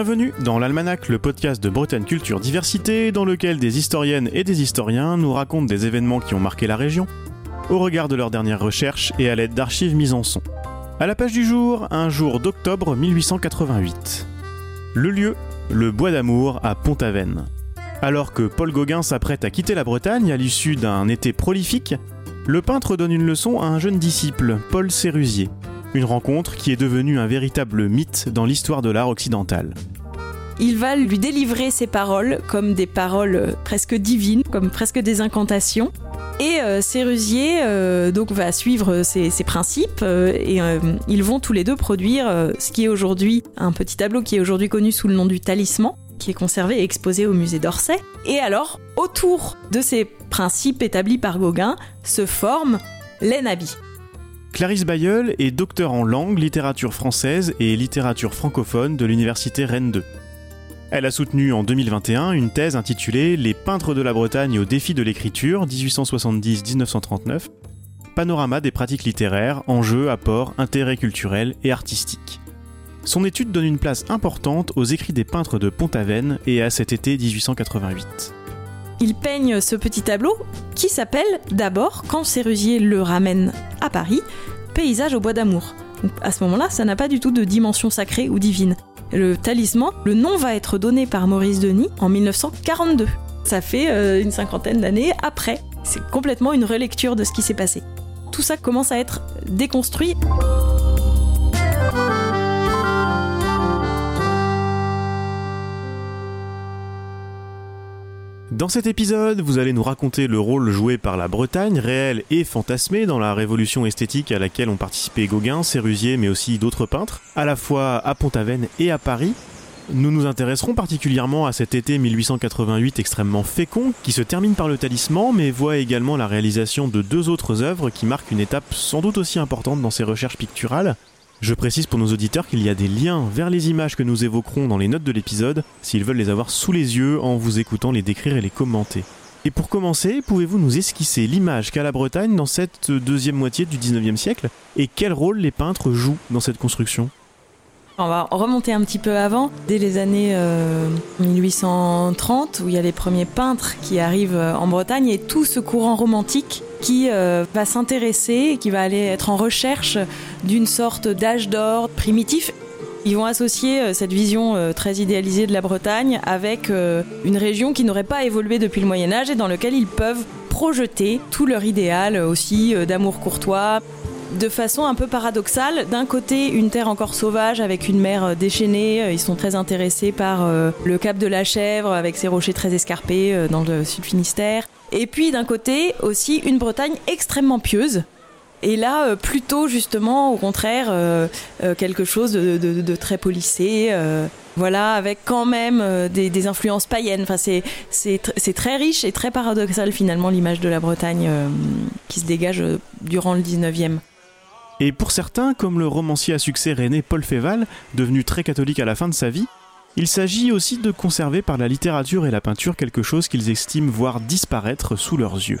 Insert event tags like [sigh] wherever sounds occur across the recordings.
Bienvenue dans l'Almanach, le podcast de Bretagne Culture Diversité, dans lequel des historiennes et des historiens nous racontent des événements qui ont marqué la région, au regard de leurs dernières recherches et à l'aide d'archives mises en son. À la page du jour, un jour d'octobre 1888. Le lieu, le Bois d'Amour à Pont-Aven. Alors que Paul Gauguin s'apprête à quitter la Bretagne à l'issue d'un été prolifique, le peintre donne une leçon à un jeune disciple, Paul Sérusier. Une rencontre qui est devenue un véritable mythe dans l'histoire de l'art occidental. Il va lui délivrer ses paroles comme des paroles presque divines, comme presque des incantations. Et euh, Sérusier euh, donc va suivre ses, principes euh, et ils vont tous les deux produire ce qui est aujourd'hui un petit tableau qui est aujourd'hui connu sous le nom du talisman qui est conservé et exposé au musée d'Orsay. Et alors, autour de ces principes établis par Gauguin, se forme l'ENABI. Clarisse Bayeul est docteur en langue, littérature française et littérature francophone de l'université Rennes 2. Elle a soutenu en 2021 une thèse intitulée Les peintres de la Bretagne au défi de l'écriture 1870-1939, panorama des pratiques littéraires, enjeux, apports, intérêts culturels et artistiques. Son étude donne une place importante aux écrits des peintres de Pont-Aven et à cet été 1888. Il peigne ce petit tableau qui s'appelle d'abord, quand Sérusier le ramène à Paris, Paysage au bois d'amour. À ce moment-là, ça n'a pas du tout de dimension sacrée ou divine. Le talisman, le nom va être donné par Maurice Denis en 1942. Ça fait euh, une cinquantaine d'années après. C'est complètement une relecture de ce qui s'est passé. Tout ça commence à être déconstruit. Dans cet épisode, vous allez nous raconter le rôle joué par la Bretagne, réel et fantasmé, dans la révolution esthétique à laquelle ont participé Gauguin, Sérusier, mais aussi d'autres peintres, à la fois à Pont-Aven et à Paris. Nous nous intéresserons particulièrement à cet été 1888 extrêmement fécond, qui se termine par le talisman, mais voit également la réalisation de deux autres œuvres qui marquent une étape sans doute aussi importante dans ses recherches picturales, je précise pour nos auditeurs qu'il y a des liens vers les images que nous évoquerons dans les notes de l'épisode, s'ils veulent les avoir sous les yeux en vous écoutant les décrire et les commenter. Et pour commencer, pouvez-vous nous esquisser l'image qu'a la Bretagne dans cette deuxième moitié du 19e siècle? Et quel rôle les peintres jouent dans cette construction? On va remonter un petit peu avant, dès les années 1830, euh, où il y a les premiers peintres qui arrivent euh, en Bretagne et tout ce courant romantique qui euh, va s'intéresser, qui va aller être en recherche d'une sorte d'âge d'or primitif. Ils vont associer cette vision très idéalisée de la Bretagne avec une région qui n'aurait pas évolué depuis le Moyen Âge et dans laquelle ils peuvent projeter tout leur idéal aussi d'amour courtois, de façon un peu paradoxale. D'un côté, une terre encore sauvage avec une mer euh, déchaînée. Euh, ils sont très intéressés par euh, le cap de la Chèvre avec ses rochers très escarpés dans le sud Finistère. Et puis d'un côté aussi une Bretagne extrêmement pieuse. Et là, plutôt justement, au contraire, quelque chose de, très polissé, voilà, avec quand même des, influences païennes. Enfin, c'est très riche et très paradoxal finalement l'image de la Bretagne qui se dégage durant le 19e. Et pour certains, comme le romancier à succès René Paul Féval, devenu très catholique à la fin de sa vie, il s'agit aussi de conserver par la littérature et la peinture quelque chose qu'ils estiment voir disparaître sous leurs yeux.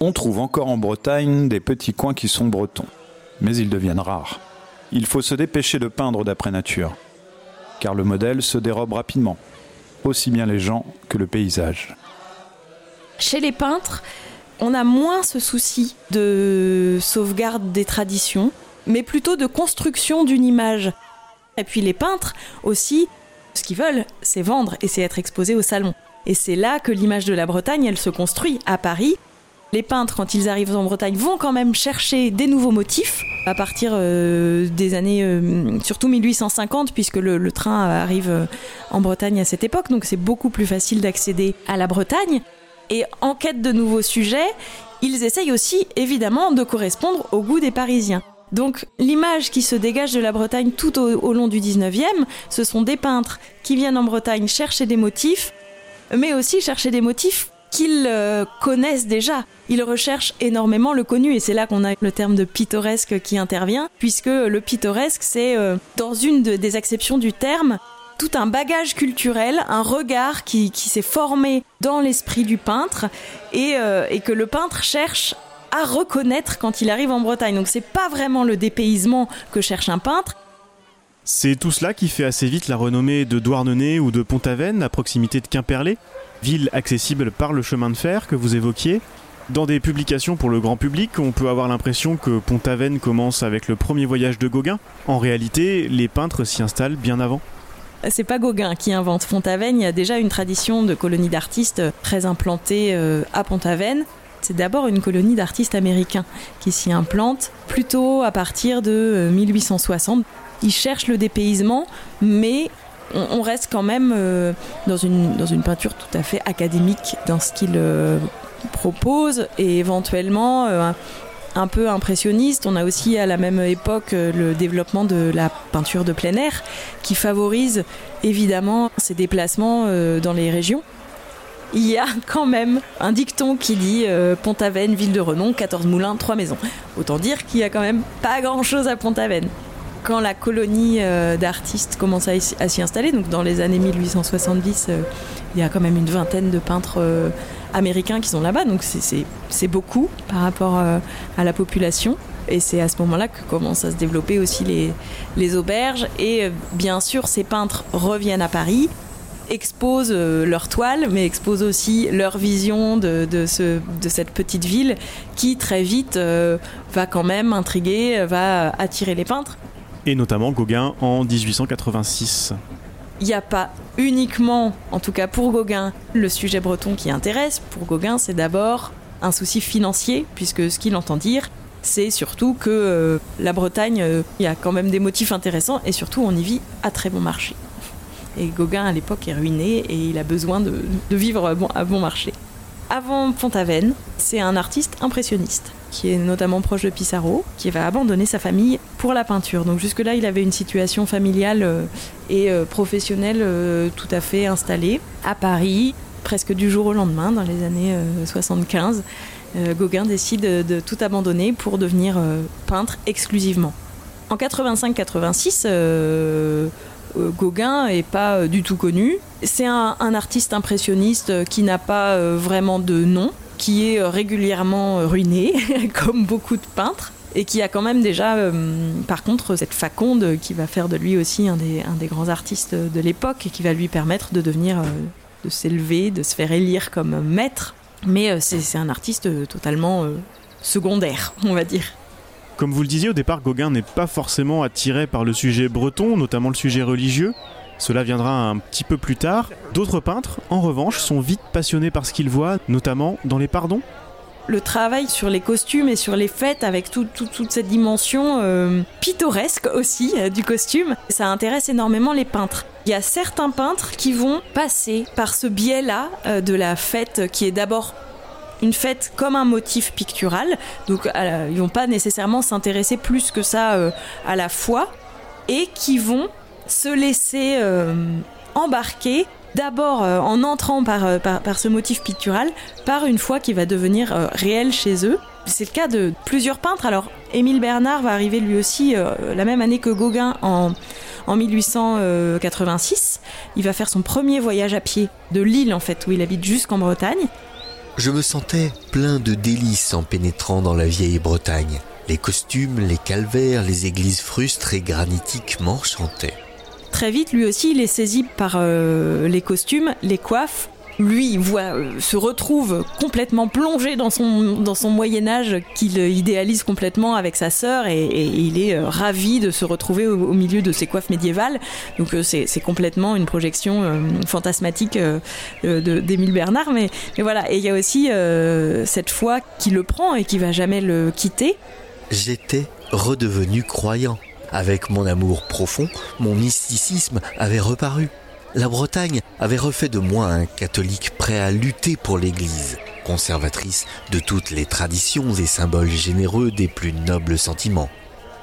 On trouve encore en Bretagne des petits coins qui sont bretons, mais ils deviennent rares. Il faut se dépêcher de peindre d'après nature, car le modèle se dérobe rapidement, aussi bien les gens que le paysage. Chez les peintres, on a moins ce souci de sauvegarde des traditions, mais plutôt de construction d'une image. Et puis les peintres aussi, ce qu'ils veulent, c'est vendre et c'est être exposé au salon. Et c'est là que l'image de la Bretagne, elle se construit à Paris. Les peintres, quand ils arrivent en Bretagne, vont quand même chercher des nouveaux motifs à partir euh, des années, euh, surtout 1850, puisque le train arrive euh, en Bretagne à cette époque, donc c'est beaucoup plus facile d'accéder à la Bretagne. Et en quête de nouveaux sujets, ils essayent aussi évidemment de correspondre au goût des Parisiens. Donc l'image qui se dégage de la Bretagne tout au, long du 19e, ce sont des peintres qui viennent en Bretagne chercher des motifs, mais aussi chercher des motifs qu'ils euh, connaissent déjà. Ils recherchent énormément le connu et c'est là qu'on a le terme de pittoresque qui intervient, puisque le pittoresque, c'est euh, dans une des acceptions du terme, tout un bagage culturel, un regard qui, s'est formé dans l'esprit du peintre euh, et, que le peintre cherche à reconnaître quand il arrive en Bretagne. Donc c'est pas vraiment le dépaysement que cherche un peintre, C'est tout cela qui fait assez vite la renommée de Douarnenez ou de Pont-Aven, à proximité de Quimperlé, ville accessible par le chemin de fer que vous évoquiez. Dans des publications pour le grand public, on peut avoir l'impression que Pont-Aven commence avec le premier voyage de Gauguin. En réalité, les peintres s'y installent bien avant. C'est pas Gauguin qui invente Pont-Aven, il y a déjà une tradition de colonie d'artistes très implantée euh, à Pont-Aven. C'est d'abord une colonie d'artistes américains qui s'y implantent plutôt à partir de 1860. Euh, ils cherchent le dépaysement, mais on, reste quand même euh, dans, une, dans une peinture tout à fait académique dans ce qu'il euh, propose et éventuellement un peu impressionniste. On a aussi à la même époque le développement de la peinture de plein air qui favorise évidemment ces déplacements dans les régions. Il y a quand même un dicton qui dit Pont-Aven, ville de renom, 14 moulins, 3 maisons. Autant dire qu'il y a quand même pas grand chose à Pont-Aven quand la colonie euh, d'artistes commence à, s'y installer, donc dans les années 1870, euh, il y a quand même une vingtaine de peintres euh, américains qui sont là-bas, donc c'est beaucoup par rapport à la population. Et c'est à ce moment-là que commencent à se développer aussi les, auberges. Et bien sûr, ces peintres reviennent à Paris, exposent leur toile, mais exposent aussi leur vision de cette petite ville qui très vite va quand même intriguer, va attirer les peintres et notamment Gauguin en 1886. Il n'y a pas uniquement, en tout cas pour Gauguin, le sujet breton qui intéresse. Pour Gauguin, c'est d'abord un souci financier, puisque ce qu'il entend dire, c'est surtout que euh, la Bretagne, euh, il y a quand même des motifs intéressants et surtout on y vit à très bon marché. Et Gauguin à l'époque est ruiné et il a besoin de, vivre à bon marché. Avant Pont-Aven, c'est un artiste impressionniste qui est notamment proche de Pissarro, qui va abandonner sa famille pour la peinture. Donc jusque-là, il avait une situation familiale euh, et euh, professionnelle euh, tout à fait installée à Paris, presque du jour au lendemain, dans les années 75. Gauguin décide de tout abandonner pour devenir peintre exclusivement. En 85-86, Gauguin est pas du tout connu. C'est un, artiste impressionniste qui n'a pas vraiment de nom qui est euh, régulièrement euh, ruiné, [laughs] comme beaucoup de peintres, et qui a quand même déjà, euh, par contre, cette faconde qui va faire de lui aussi un des, un des grands artistes de l'époque et qui va lui permettre de devenir, de s'élever, de se faire élire comme maître. Mais c'est un artiste totalement secondaire, on va dire. Comme vous le disiez au départ, Gauguin n'est pas forcément attiré par le sujet breton, notamment le sujet religieux. Cela viendra un petit peu plus tard. D'autres peintres, en revanche, sont vite passionnés par ce qu'ils voient, notamment dans les pardons. Le travail sur les costumes et sur les fêtes avec toute cette dimension euh, pittoresque aussi euh, du costume, ça intéresse énormément les peintres. Il y a certains peintres qui vont passer par ce biais-là euh, de la fête qui est d'abord une fête comme un motif pictural, donc ils vont pas nécessairement s'intéresser plus que ça à la foi, et qui vont se laisser euh, embarquer d'abord euh, en entrant euh, par, par, ce motif pictural, par une foi qui va devenir réel chez eux. C'est le cas de plusieurs peintres. Alors, Émile Bernard va arriver lui aussi la même année que Gauguin en, en 1886. Il va faire son premier voyage à pied de Lille, en fait, où il habite jusqu'en Bretagne. Je me sentais plein de délices en pénétrant dans la vieille Bretagne. Les costumes, les calvaires, les églises frustres et granitiques m'enchantaient. Très vite, lui aussi, il est saisi par euh, les costumes, les coiffes. Lui, voit, euh, se retrouve complètement plongé dans son, dans son Moyen Âge qu'il idéalise complètement avec sa sœur et, il est euh, ravi de se retrouver au, milieu de ces coiffes médiévales. Donc c'est complètement une projection fantasmatique d'Émile Bernard. Mais, mais, voilà, et il y a aussi cette foi qui le prend et qui va jamais le quitter. J'étais redevenu croyant. Avec mon amour profond, mon mysticisme avait reparu. La Bretagne avait refait de moi un catholique prêt à lutter pour l'Église, conservatrice de toutes les traditions et symboles généreux des plus nobles sentiments.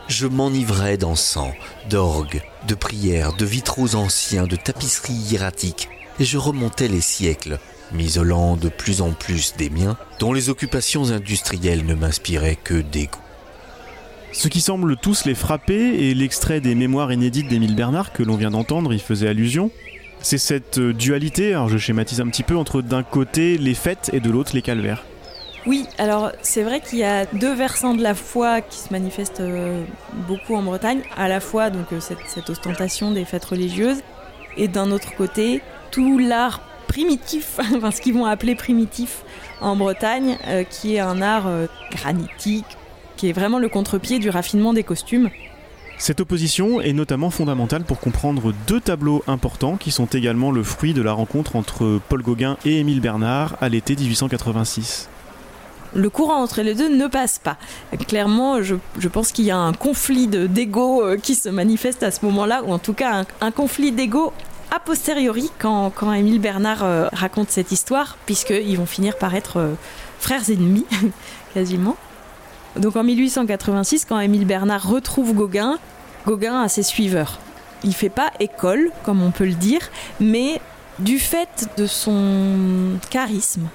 Je m'enivrais d'encens, d'orgues, de prières, de vitraux anciens, de tapisseries hiératiques, et je remontais les siècles, m'isolant de plus en plus des miens, dont les occupations industrielles ne m'inspiraient que dégoût. Ce qui semble tous les frapper, et l'extrait des mémoires inédites d'Émile Bernard que l'on vient d'entendre y faisait allusion, c'est cette euh, dualité, alors je schématise un petit peu, entre d'un côté les fêtes et de l'autre les calvaires. Oui, alors c'est vrai qu'il y a deux versants de la foi qui se manifestent euh, beaucoup en Bretagne. À la fois donc euh, cette, ostentation des fêtes religieuses et d'un autre côté tout l'art primitif, [laughs] enfin ce qu'ils vont appeler primitif en Bretagne, qui est un art granitique, qui est vraiment le contre-pied du raffinement des costumes. Cette opposition est notamment fondamentale pour comprendre deux tableaux importants qui sont également le fruit de la rencontre entre Paul Gauguin et Émile Bernard à l'été 1886. Le courant entre les deux ne passe pas. Clairement, je, je pense qu'il y a un conflit de- d'ego euh, qui se manifeste à ce moment-là, ou en tout cas un, un conflit d'ego a posteriori quand, quand Émile Bernard euh, raconte cette histoire, puisqu'ils vont finir par être euh, frères ennemis, [laughs] quasiment. Donc en 1886, quand Émile Bernard retrouve Gauguin, Gauguin a ses suiveurs. Il fait pas école, comme on peut le dire, mais du fait de son charisme,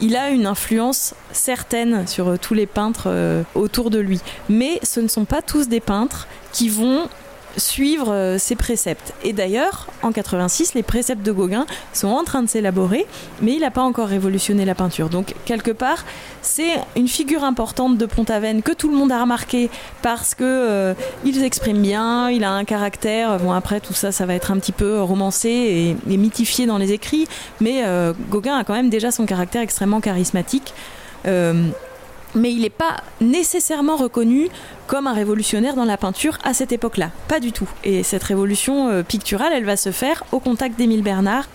il a une influence certaine sur euh, tous les peintres euh, autour de lui. Mais ce ne sont pas tous des peintres qui vont suivre euh, ses préceptes. Et d'ailleurs, en 86, les préceptes de Gauguin sont en train de s'élaborer, mais il n'a pas encore révolutionné la peinture. Donc, quelque part, c'est une figure importante de Pont-Aven que tout le monde a remarqué parce que euh, bien, il a un caractère. Bon, après, tout ça, ça va être un petit peu romancé et, et mythifié dans les écrits, mais euh, Gauguin a quand même déjà son caractère extrêmement charismatique. Euh, mais il n'est pas nécessairement reconnu comme un révolutionnaire dans la peinture à cette époque-là. Pas du tout. Et cette révolution euh, picturale, elle va se faire au contact d'Émile Bernard.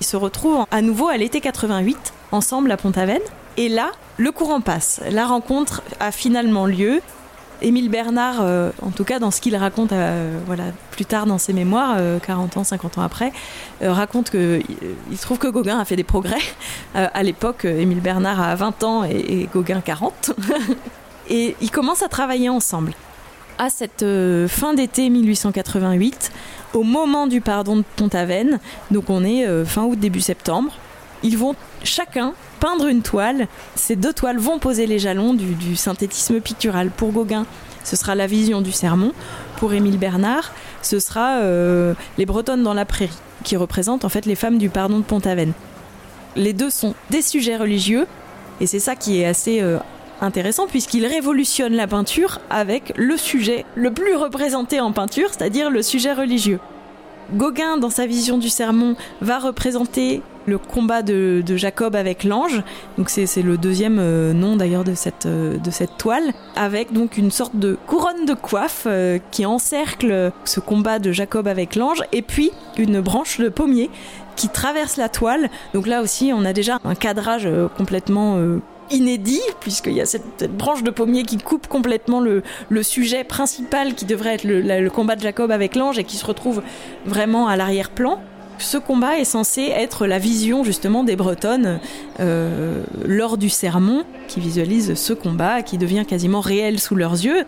Ils se retrouvent à nouveau à l'été 88, ensemble à Pont-Aven. Et là, le courant passe. La rencontre a finalement lieu. Émile Bernard, euh, en tout cas dans ce qu'il raconte euh, voilà, plus tard dans ses mémoires, euh, 40 ans, 50 ans après, euh, raconte euh, il trouve que Gauguin a fait des progrès. [laughs] À l'époque, Émile Bernard a 20 ans et, et Gauguin 40. [laughs] et ils commencent à travailler ensemble. À cette fin d'été 1888, au moment du pardon de Pont-Aven, donc on est fin août, début septembre, ils vont chacun peindre une toile. Ces deux toiles vont poser les jalons du, du synthétisme pictural. Pour Gauguin, ce sera la vision du sermon. Pour Émile Bernard, ce sera euh, les Bretonnes dans la prairie, qui représentent en fait les femmes du pardon de Pont-Aven. Les deux sont des sujets religieux, et c'est ça qui est assez euh, intéressant puisqu'il révolutionne la peinture avec le sujet le plus représenté en peinture, c'est-à-dire le sujet religieux. Gauguin, dans sa vision du sermon, va représenter le combat de, Jacob avec l'ange. Donc c'est le deuxième euh, nom d'ailleurs de cette, euh, de cette toile, avec donc une sorte de couronne de coiffe euh, qui encercle ce combat de Jacob avec l'ange, et puis une branche de pommier qui traverse la toile. Donc là aussi, on a déjà un cadrage complètement inédit, puisqu'il y a cette, branche de pommier qui coupe complètement le, sujet principal qui devrait être le combat de Jacob avec l'ange et qui se retrouve vraiment à l'arrière-plan. Ce combat est censé être la vision justement des Bretonnes euh, lors du sermon, qui visualise ce combat, qui devient quasiment réel sous leurs yeux.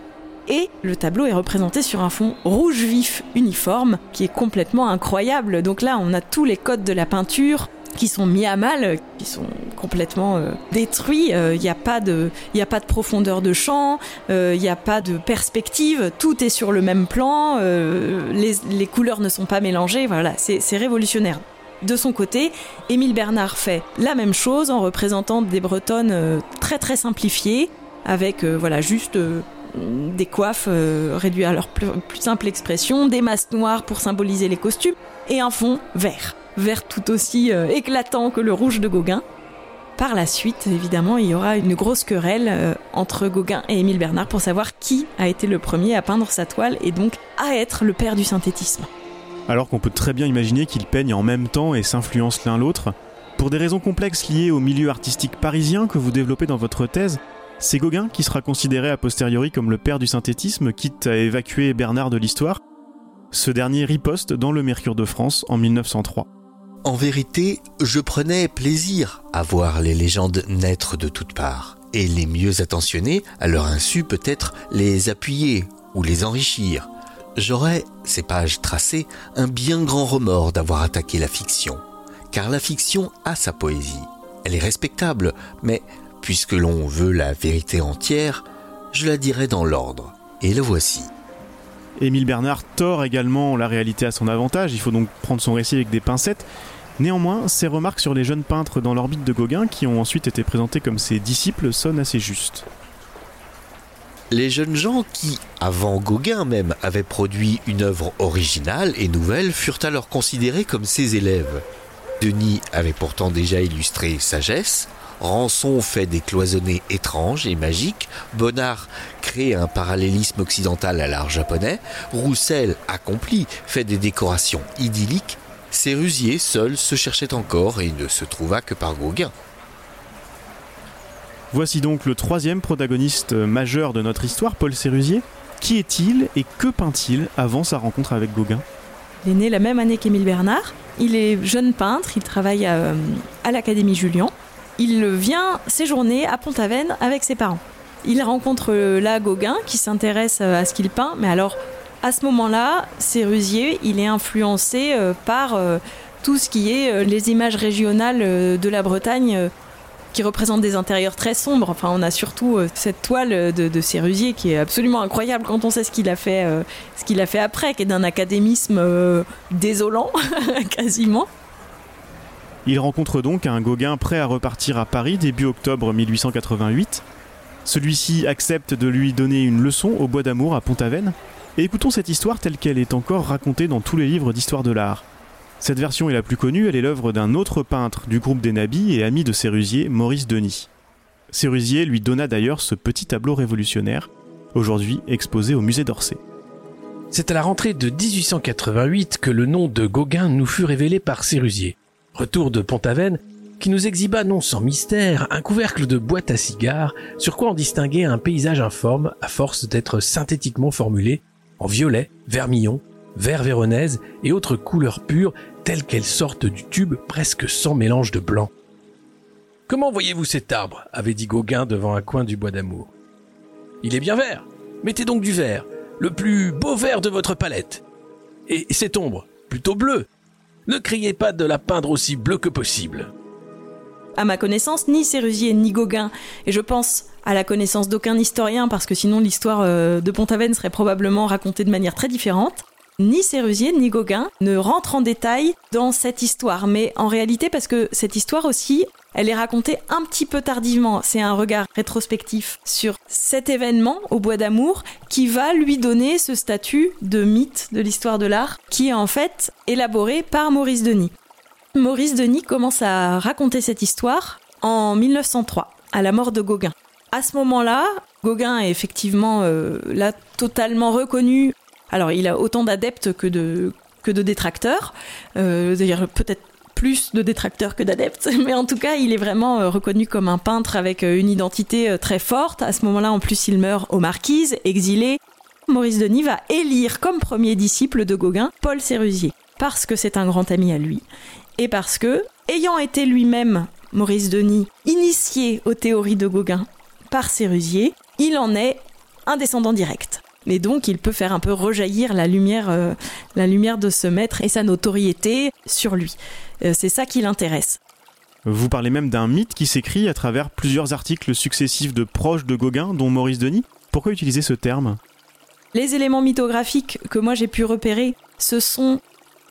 Et le tableau est représenté sur un fond rouge vif uniforme, qui est complètement incroyable. Donc là, on a tous les codes de la peinture qui sont mis à mal, qui sont complètement euh, détruits. Il n'y a pas de, a pas de profondeur de champ, il n'y a pas de perspective. Tout est sur le même plan. euh, les, les couleurs ne sont pas mélangées. Voilà, c'est révolutionnaire. De son côté, Émile Bernard fait la même chose en représentant des Bretonnes euh, très très simplifiées, avec euh, voilà juste euh, des coiffes euh, réduites à leur plus, plus simple expression, des masques noires pour symboliser les costumes, et un fond vert, vert tout aussi euh, éclatant que le rouge de Gauguin. Par la suite, évidemment, il y aura une grosse querelle euh, entre Gauguin et Émile Bernard pour savoir qui a été le premier à peindre sa toile et donc à être le père du synthétisme. Alors qu'on peut très bien imaginer qu'ils peignent en même temps et s'influencent l'un l'autre. Pour des raisons complexes liées au milieu artistique parisien que vous développez dans votre thèse, c'est Gauguin qui sera considéré a posteriori comme le père du synthétisme, quitte à évacuer Bernard de l'histoire. Ce dernier riposte dans le Mercure de France en 1903. En vérité, je prenais plaisir à voir les légendes naître de toutes parts, et les mieux attentionnés, à leur insu peut-être, les appuyer ou les enrichir. J'aurais, ces pages tracées, un bien grand remords d'avoir attaqué la fiction, car la fiction a sa poésie. Elle est respectable, mais puisque l'on veut la vérité entière, je la dirai dans l'ordre, et le voici. Émile Bernard tord également la réalité à son avantage, il faut donc prendre son récit avec des pincettes. Néanmoins, ses remarques sur les jeunes peintres dans l'orbite de Gauguin, qui ont ensuite été présentés comme ses disciples, sonnent assez justes. Les jeunes gens qui, avant Gauguin même, avaient produit une œuvre originale et nouvelle furent alors considérés comme ses élèves. Denis avait pourtant déjà illustré Sagesse, Rançon fait des cloisonnés étranges et magiques, Bonnard crée un parallélisme occidental à l'art japonais, Roussel accompli fait des décorations idylliques, Sérusier seul se cherchait encore et ne se trouva que par Gauguin. Voici donc le troisième protagoniste majeur de notre histoire, Paul Sérusier. Qui est-il et que peint-il avant sa rencontre avec Gauguin? Il est né la même année qu'Émile Bernard. Il est jeune peintre, il travaille à, à l'Académie Julian. Il vient séjourner à Pont-Aven avec ses parents. Il rencontre là Gauguin qui s'intéresse à ce qu'il peint, mais alors à ce moment-là, Sérusier, il est influencé euh, par euh, tout ce qui est euh, les images régionales de la Bretagne qui représentent des intérieurs très sombres. Enfin, on a surtout cette toile de, de Sérusier qui est absolument incroyable quand on sait ce qu'il a fait, a fait après, qui est d'un académisme désolant [laughs] quasiment. Il rencontre donc un Gauguin prêt à repartir à Paris début octobre 1888. Celui-ci accepte de lui donner une leçon au Bois d'Amour à Pont-Aven, et écoutons cette histoire telle qu'elle est encore racontée dans tous les livres d'histoire de l'art. Cette version est la plus connue, elle est l'œuvre d'un autre peintre du groupe des Nabis et ami de Sérusier, Maurice Denis. Sérusier lui donna d'ailleurs ce petit tableau révolutionnaire, aujourd'hui exposé au musée d'Orsay. C'est à la rentrée de 1888 que le nom de Gauguin nous fut révélé par Sérusier. Retour de Pont-Aven, qui nous exhiba non sans mystère un couvercle de boîte à cigares sur quoi on distinguait un paysage informe à force d'être synthétiquement formulé en violet, vermillon, vert véronèse et autres couleurs pures telles qu'elles sortent du tube presque sans mélange de blanc. Comment voyez-vous cet arbre? avait dit Gauguin devant un coin du bois d'amour. Il est bien vert. Mettez donc du vert, le plus beau vert de votre palette. Et cette ombre, plutôt bleue. Ne criez pas de la peindre aussi bleue que possible. À ma connaissance, ni Sérusier ni Gauguin, et je pense à la connaissance d'aucun historien, parce que sinon l'histoire euh, de Pont-Aven serait probablement racontée de manière très différente. Ni Sérusier ni Gauguin ne rentrent en détail dans cette histoire, mais en réalité parce que cette histoire aussi, elle est racontée un petit peu tardivement. C'est un regard rétrospectif sur cet événement au Bois d'Amour qui va lui donner ce statut de mythe de l'histoire de l'art qui est en fait élaboré par Maurice Denis. Maurice Denis commence à raconter cette histoire en 1903, à la mort de Gauguin. À ce moment-là, Gauguin est effectivement euh, là totalement reconnu. Alors, il a autant d'adeptes que de, que de détracteurs. Euh, D'ailleurs, peut-être plus de détracteurs que d'adeptes, [laughs] mais en tout cas, il est vraiment euh, reconnu comme un peintre avec euh, une identité très forte. À ce moment-là, en plus, il meurt aux Marquises, exilé. Maurice Denis va élire comme premier disciple de Gauguin Paul Sérusier, parce que c'est un grand ami à lui et parce que, ayant été lui-même, Maurice Denis, initié aux théories de Gauguin par Sérusier, il en est un descendant direct. Et donc, il peut faire un peu rejaillir la lumière, euh, la lumière de ce maître et sa notoriété sur lui. Euh, c'est ça qui l'intéresse. Vous parlez même d'un mythe qui s'écrit à travers plusieurs articles successifs de proches de Gauguin, dont Maurice Denis. Pourquoi utiliser ce terme? Les éléments mythographiques que moi j'ai pu repérer, ce sont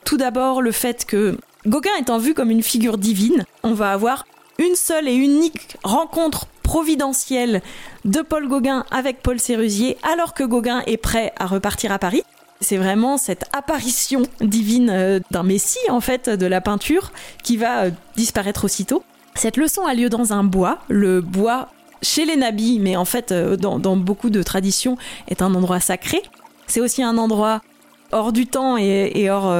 tout d'abord le fait que Gauguin étant vu comme une figure divine, on va avoir une seule et unique rencontre providentielle de Paul Gauguin avec Paul Sérusier alors que Gauguin est prêt à repartir à Paris. C'est vraiment cette apparition divine euh, d'un messie en fait de la peinture qui va euh, disparaître aussitôt. Cette leçon a lieu dans un bois, le bois chez les nabis, mais en fait euh, dans, beaucoup de traditions est un endroit sacré. C'est aussi un endroit hors du temps et, hors,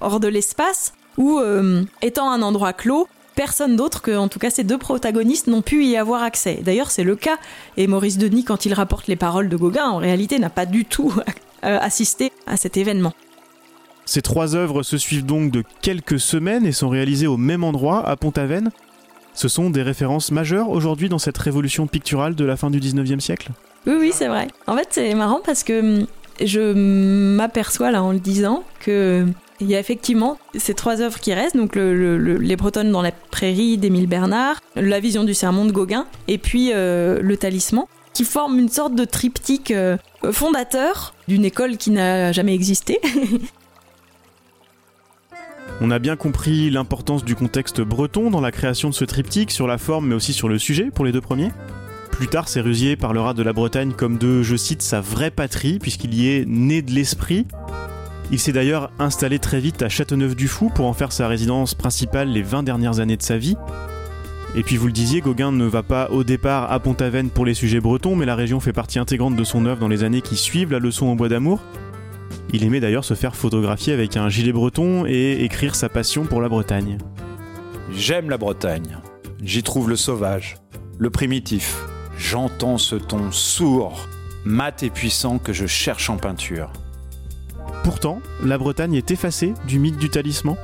hors de l'espace où, euh, étant un endroit clos, personne d'autre que, en tout cas, ces deux protagonistes n'ont pu y avoir accès. D'ailleurs, c'est le cas. Et Maurice Denis, quand il rapporte les paroles de Gauguin, en réalité, n'a pas du tout [laughs] euh, assisté à cet événement. Ces trois œuvres se suivent donc de quelques semaines et sont réalisées au même endroit, à Pont-Aven. Ce sont des références majeures aujourd'hui dans cette révolution picturale de la fin du 19e siècle? Oui, oui, c'est vrai. En fait, c'est marrant parce que hum, je m'aperçois là en le disant que il y a effectivement ces trois œuvres qui restent, donc le, le, le, Les Bretonnes dans la prairie d'Émile Bernard, La vision du sermon de Gauguin, et puis euh, Le Talisman, qui forment une sorte de triptyque euh, fondateur d'une école qui n'a jamais existé. [laughs] On a bien compris l'importance du contexte breton dans la création de ce triptyque, sur la forme mais aussi sur le sujet pour les deux premiers. Plus tard, Sérusier parlera de la Bretagne comme de, je cite, sa vraie patrie, puisqu'il y est né de l'esprit. Il s'est d'ailleurs installé très vite à Châteauneuf-du-Fou pour en faire sa résidence principale les 20 dernières années de sa vie. Et puis vous le disiez, Gauguin ne va pas au départ à Pont-Aven pour les sujets bretons, mais la région fait partie intégrante de son œuvre dans les années qui suivent la leçon en bois d'amour. Il aimait d'ailleurs se faire photographier avec un gilet breton et écrire sa passion pour la Bretagne. J'aime la Bretagne. J'y trouve le sauvage, le primitif. J'entends ce ton sourd, mat et puissant que je cherche en peinture. Pourtant, la Bretagne est effacée du mythe du talisman.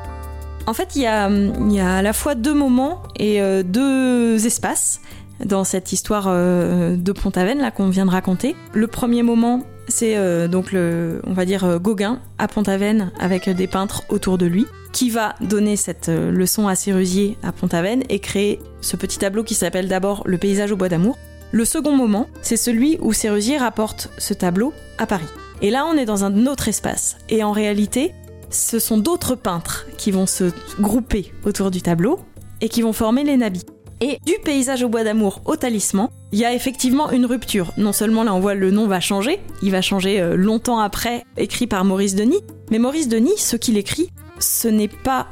En fait, il y a, à la fois deux moments et euh, deux espaces dans cette histoire euh, de Pont-Aven qu'on vient de raconter. Le premier moment, c'est euh, donc le, on va dire Gauguin à Pont-Aven avec des peintres autour de lui, qui va donner cette leçon à Sérusier à Pont-Aven et créer ce petit tableau qui s'appelle d'abord Le paysage au bois d'amour. Le second moment, c'est celui où Sérusier rapporte ce tableau à Paris. Et là, on est dans un autre espace. Et en réalité, ce sont d'autres peintres qui vont se grouper autour du tableau et qui vont former les nabis. Et du paysage au bois d'amour au talisman, il y a effectivement une rupture. Non seulement là on voit le nom va changer, il va changer euh, longtemps après, écrit par Maurice Denis, mais Maurice Denis, ce qu'il écrit, ce n'est pas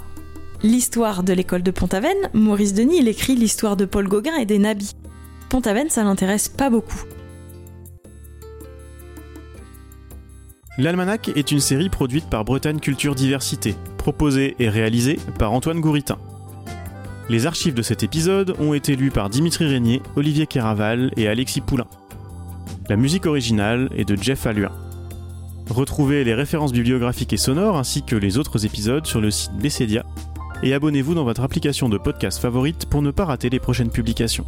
l'histoire de l'école de Pont-Aven. Maurice Denis, il écrit l'histoire de Paul Gauguin et des nabis. Pont-Aven, ça l'intéresse pas beaucoup. L'Almanach est une série produite par Bretagne Culture Diversité, proposée et réalisée par Antoine Gouritin. Les archives de cet épisode ont été lues par Dimitri Régnier, Olivier Kéraval et Alexis Poulain. La musique originale est de Jeff Alluin. Retrouvez les références bibliographiques et sonores ainsi que les autres épisodes sur le site d'Essedia et abonnez-vous dans votre application de podcast favorite pour ne pas rater les prochaines publications.